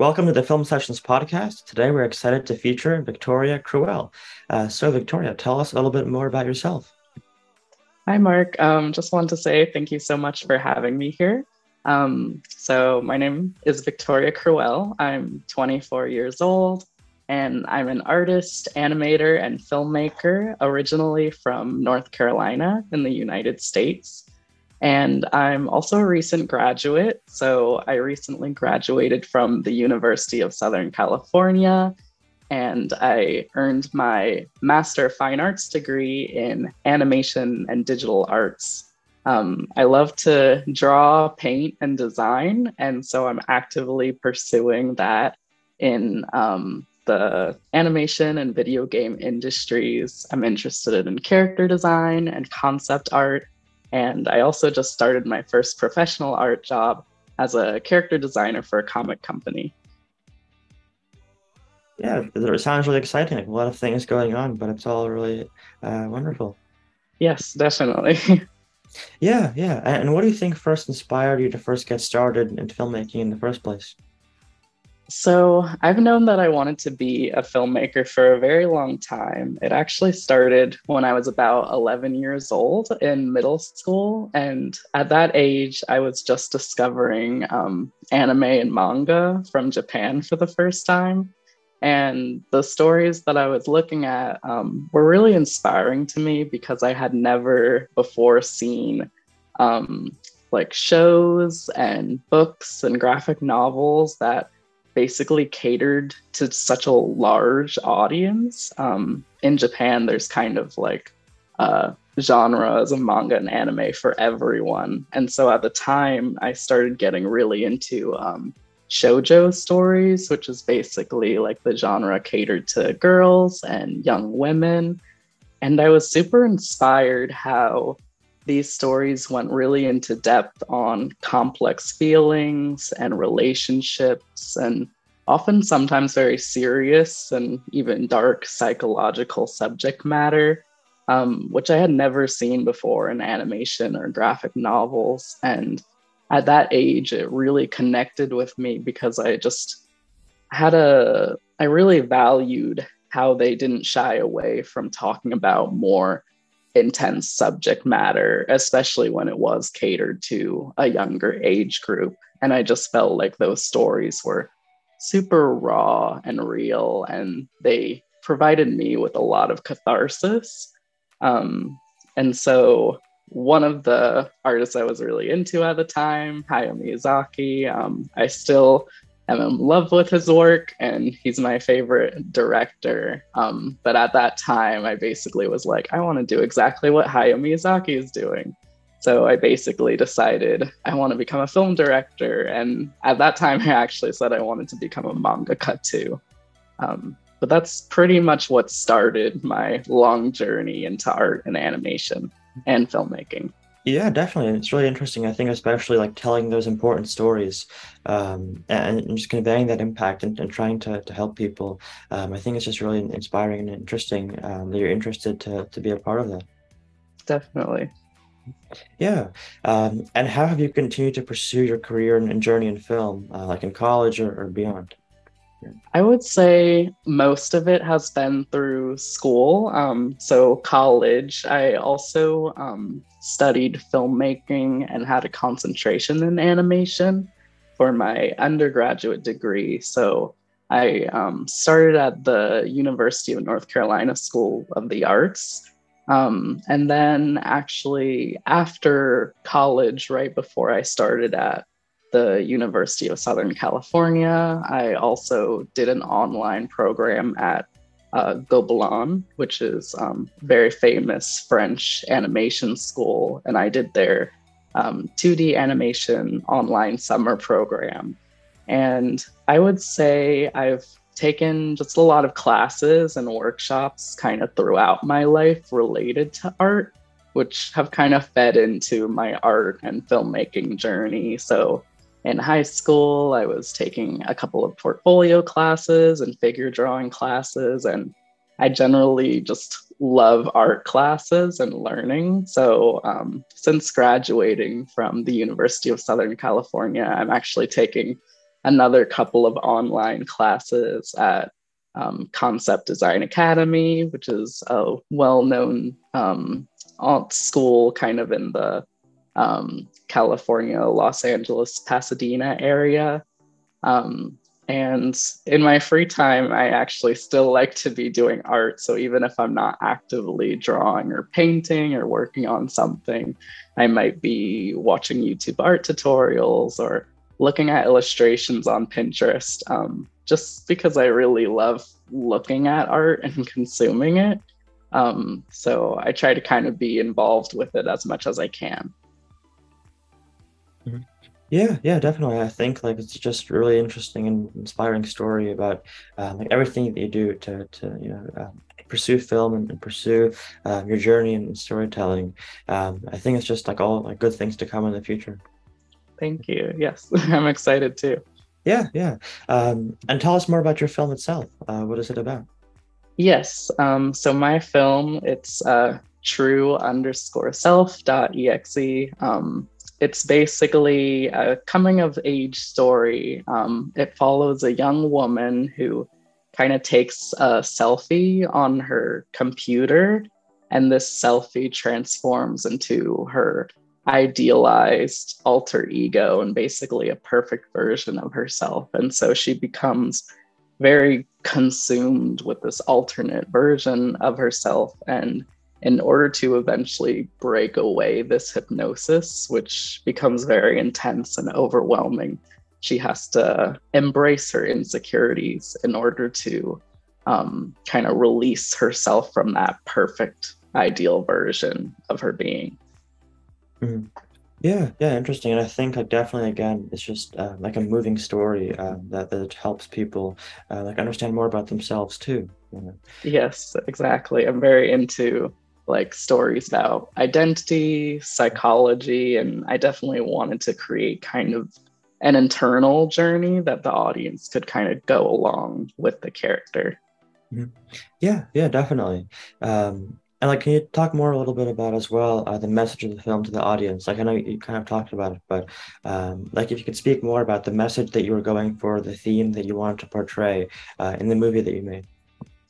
Welcome to the Film Sessions podcast. Today we're excited to feature Victoria Cruell. Uh, so, Victoria, tell us a little bit more about yourself. Hi, Mark. Um, just want to say thank you so much for having me here. Um, so, my name is Victoria Cruell. I'm 24 years old, and I'm an artist, animator, and filmmaker originally from North Carolina in the United States. And I'm also a recent graduate. So I recently graduated from the University of Southern California and I earned my Master of Fine Arts degree in animation and digital arts. Um, I love to draw, paint, and design. And so I'm actively pursuing that in um, the animation and video game industries. I'm interested in character design and concept art and I also just started my first professional art job as a character designer for a comic company. Yeah, it sounds really exciting. a lot of things going on, but it's all really uh, wonderful. Yes, definitely. yeah, yeah. And what do you think first inspired you to first get started in filmmaking in the first place? So, I've known that I wanted to be a filmmaker for a very long time. It actually started when I was about 11 years old in middle school. And at that age, I was just discovering um, anime and manga from Japan for the first time. And the stories that I was looking at um, were really inspiring to me because I had never before seen um, like shows and books and graphic novels that basically catered to such a large audience. Um, in Japan, there's kind of like uh, genres of manga and anime for everyone. And so at the time, I started getting really into um, shojo stories, which is basically like the genre catered to girls and young women. And I was super inspired how these stories went really into depth on complex feelings and relationships and often sometimes very serious and even dark psychological subject matter um, which i had never seen before in animation or graphic novels. And at that age it really connected with me because i just had a i really valued how they didn't shy away from talking about more intense subject matter, especially when it was catered to a younger age group. And I just felt like those stories were super raw and real, and they provided me with a lot of catharsis. Um, and so, one of the artists I was really into at the time, Hayao Miyazaki, um, I still am in love with his work and he's my favorite director. Um, but at that time, I basically was like, I want to do exactly what Hayao Miyazaki is doing. So I basically decided I want to become a film director. And at that time, I actually said I wanted to become a mangaka too. Um, but that's pretty much what started my long journey into art and animation and filmmaking. Yeah, definitely. It's really interesting. I think, especially like telling those important stories um, and, and, just conveying that impact and, and trying to, to help people. Um, I think it's just really inspiring and interesting um, that you're interested to, to be a part of that. Definitely. Yeah. Um, and how have you continued to pursue your career and, journey in film, uh, like in college or, or beyond? I would say most of it has been through school. Um, so, college, I also um, studied filmmaking and had a concentration in animation for my undergraduate degree. So, I um, started at the University of North Carolina School of the Arts. Um, and then, actually, after college, right before I started at the University of Southern California. I also did an online program at uh, Gobelins, which is um, very famous French animation school, and I did their um, 2D animation online summer program. And I would say I've taken just a lot of classes and workshops kind of throughout my life related to art, which have kind of fed into my art and filmmaking journey. So in high school, I was taking a couple of portfolio classes and figure drawing classes, and I generally just love art classes and learning. So, um, since graduating from the University of Southern California, I'm actually taking another couple of online classes at um, Concept Design Academy, which is a well known um, art school kind of in the um, California, Los Angeles, Pasadena area. Um, and in my free time, I actually still like to be doing art. So even if I'm not actively drawing or painting or working on something, I might be watching YouTube art tutorials or looking at illustrations on Pinterest, um, just because I really love looking at art and consuming it. Um, so I try to kind of be involved with it as much as I can. Mm-hmm. Yeah, yeah, definitely. I think like it's just really interesting and inspiring story about um, like everything that you do to to you know um, pursue film and, and pursue um, your journey in storytelling. Um, I think it's just like all like good things to come in the future. Thank you. Yes, I'm excited too. Yeah, yeah. Um, and tell us more about your film itself. Uh, what is it about? Yes. Um, so my film, it's uh, true underscore self dot exe. It's basically a coming of age story. Um, it follows a young woman who kind of takes a selfie on her computer, and this selfie transforms into her idealized alter ego and basically a perfect version of herself. And so she becomes very consumed with this alternate version of herself and in order to eventually break away this hypnosis, which becomes very intense and overwhelming, she has to embrace her insecurities in order to um, kind of release herself from that perfect ideal version of her being. Mm. Yeah, yeah, interesting. And I think like definitely again, it's just uh, like a moving story uh, that that helps people uh, like understand more about themselves too. You know? Yes, exactly. I'm very into like stories about identity, psychology, and I definitely wanted to create kind of an internal journey that the audience could kind of go along with the character. Mm-hmm. Yeah, yeah, definitely. Um, and like, can you talk more a little bit about as well uh, the message of the film to the audience? Like, I know you kind of talked about it, but um, like, if you could speak more about the message that you were going for, the theme that you wanted to portray uh, in the movie that you made.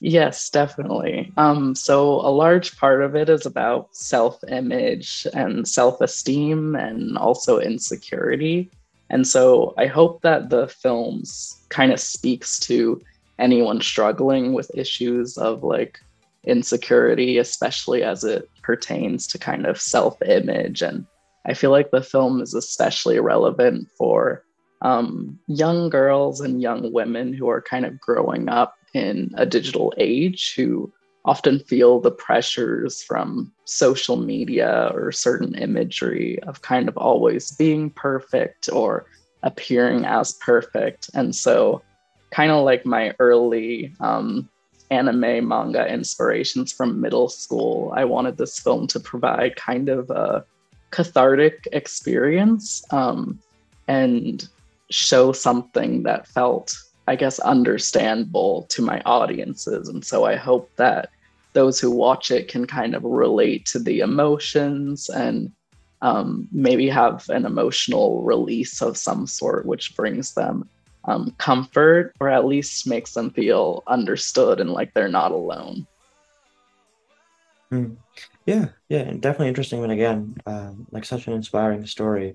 Yes, definitely. Um, so a large part of it is about self-image and self-esteem and also insecurity. And so I hope that the films kind of speaks to anyone struggling with issues of like insecurity, especially as it pertains to kind of self-image. And I feel like the film is especially relevant for um, young girls and young women who are kind of growing up in a digital age who often feel the pressures from social media or certain imagery of kind of always being perfect or appearing as perfect. And so, kind of like my early um, anime manga inspirations from middle school, I wanted this film to provide kind of a cathartic experience um, and show something that felt I guess, understandable to my audiences. And so I hope that those who watch it can kind of relate to the emotions and um, maybe have an emotional release of some sort, which brings them um, comfort or at least makes them feel understood and like they're not alone. Mm. Yeah, yeah, and definitely interesting. And again, um, like such an inspiring story.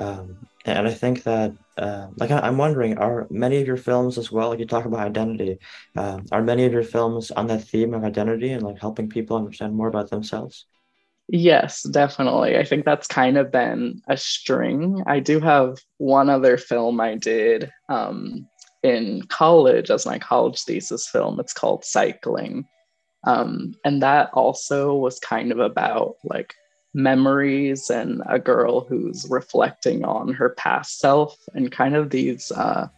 Um, and I think that, uh, like, I, am wondering, are many of your films as well, like you talk about identity, um, are many of your films on that theme of identity and like helping people understand more about themselves? Yes, definitely. I think that's kind of been a string. I do have one other film I did um, in college as my college thesis film. It's called Cycling. Um, and that also was kind of about like memories and a girl who's reflecting on her past self and kind of these uh,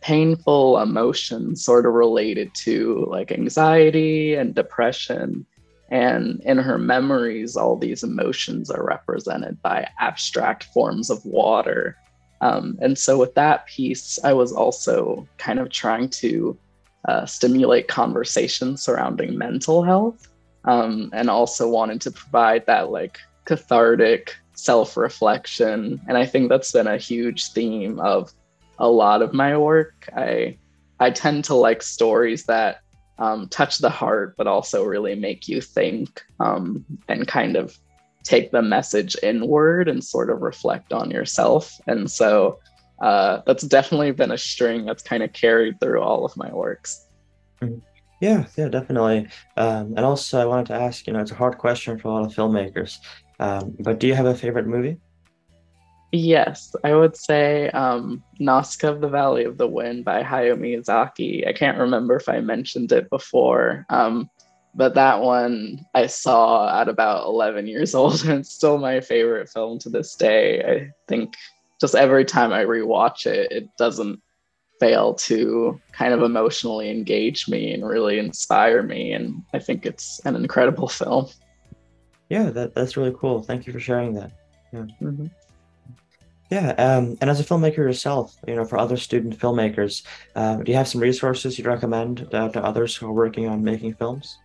painful emotions sort of related to like anxiety and depression. And in her memories all these emotions are represented by abstract forms of water. Um, and so with that piece i was also kind of trying to uh, stimulate conversation surrounding mental health um, and also wanted to provide that like cathartic self reflection. And I think that's been a huge theme of a lot of my work. I I tend to like stories that um, touch the heart, but also really make you think um, and kind of take the message inward and sort of reflect on yourself. And so uh, that's definitely been a string that's kind of carried through all of my works. Mm-hmm. Yeah, yeah, definitely. Um, and also, I wanted to ask you know, it's a hard question for a lot of filmmakers, um, but do you have a favorite movie? Yes, I would say um, Nausicaa of the Valley of the Wind by Hayao Miyazaki. I can't remember if I mentioned it before, um, but that one I saw at about 11 years old, and it's still my favorite film to this day. I think just every time I rewatch it, it doesn't fail to kind of emotionally engage me and really inspire me. And I think it's an incredible film. Yeah, that, that's really cool. Thank you for sharing that. Yeah. Mm-hmm. Yeah, um, and as a filmmaker yourself, you know, for other student filmmakers, uh, do you have some resources you'd recommend uh, to others who are working on making films?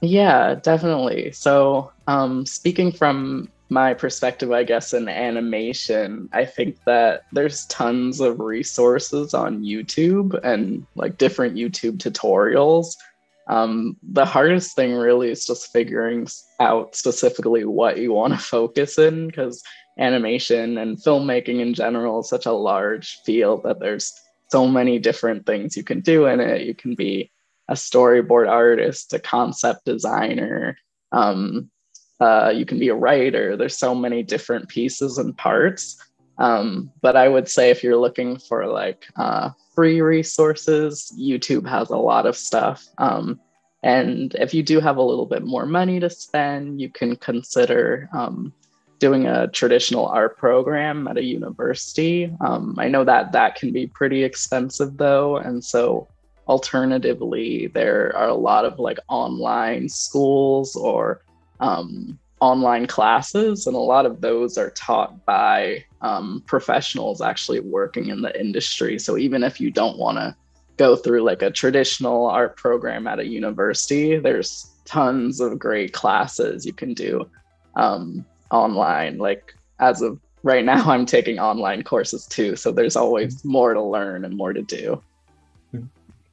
Yeah, definitely. So, um, speaking from my perspective, I guess, in animation, I think that there's tons of resources on YouTube and like different YouTube tutorials. Um, the hardest thing really is just figuring out specifically what you want to focus in because animation and filmmaking in general is such a large field that there's so many different things you can do in it. You can be a storyboard artist, a concept designer, um, uh, you can be a writer. There's so many different pieces and parts. Um, but I would say if you're looking for like uh, free resources, YouTube has a lot of stuff. Um, and if you do have a little bit more money to spend, you can consider um, doing a traditional art program at a university. Um, I know that that can be pretty expensive though. And so alternatively, there are a lot of like online schools or um, online classes, and a lot of those are taught by um, professionals actually working in the industry. So even if you don't want to go through like a traditional art program at a university, there's tons of great classes you can do um, online. Like as of right now, I'm taking online courses too. So there's always more to learn and more to do.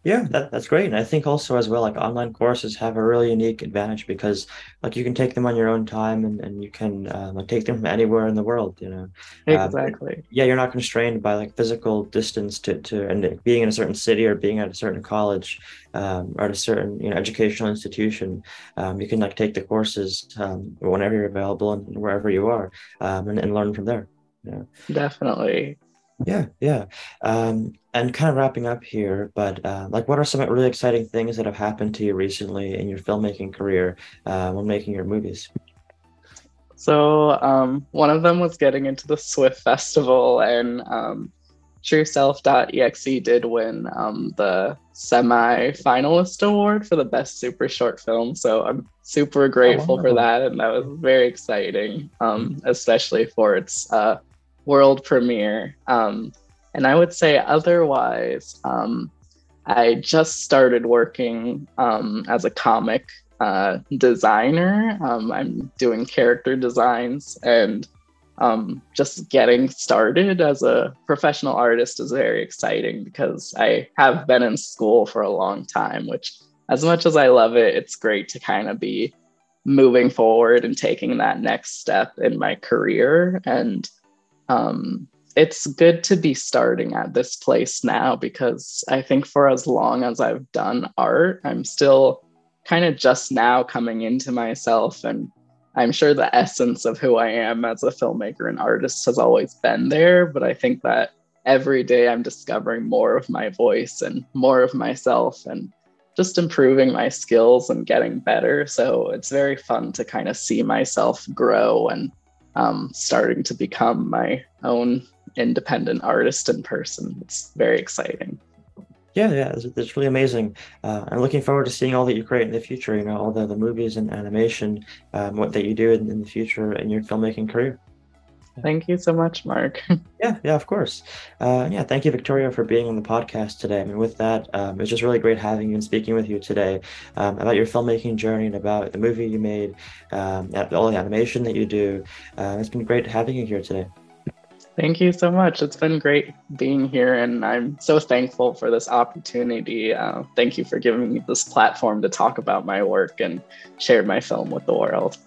Yeah, that, that's great. And I think also as well, like online courses have a really unique advantage because like you can take them on your own time and, and you can uh, like take them from anywhere in the world, you know. Exactly. Uh, yeah, you're not constrained by like physical distance to, to and being in a certain city or being at a certain college um, or at a certain, you know, educational institution. Um, you can like take the courses um, whenever you're available and wherever you are um, and, and learn from there. Yeah. Definitely. Yeah, yeah. Um, and kind of wrapping up here, but uh, like, what are some really exciting things that have happened to you recently in your filmmaking career uh, when making your movies? So, um, one of them was getting into the SWIFF Festival, and um, TrueSelf.exe did win um, the semi finalist award for the best super short film. So, I'm super grateful oh, for that, and that was very exciting, um, especially for its uh, world premiere. Um, and I would say otherwise, um, I just started working um, as a comic uh, designer. Um, I'm doing character designs and um, just getting started as a professional artist is very exciting because I have been in school for a long time, which, as much as I love it, it's great to kind of be moving forward and taking that next step in my career. And um, it's good to be starting at this place now because I think for as long as I've done art, I'm still kind of just now coming into myself. And I'm sure the essence of who I am as a filmmaker and artist has always been there. But I think that every day I'm discovering more of my voice and more of myself and just improving my skills and getting better. So it's very fun to kind of see myself grow and um, starting to become my own independent artist in person. It's very exciting. Yeah, yeah, it's, it's really amazing. Uh, I'm looking forward to seeing all that you create in the future. You know, all the, the movies and animation, um, what that you do in, in the future in your filmmaking career. Thank you so much, Mark. yeah, yeah, of course. Uh, yeah, thank you, Victoria, for being on the podcast today. I mean, with that, um, it's just really great having you and speaking with you today um, about your filmmaking journey and about the movie you made, um, all the animation that you do. Uh, it's been great having you here today. Thank you so much. It's been great being here, and I'm so thankful for this opportunity. Uh, thank you for giving me this platform to talk about my work and share my film with the world.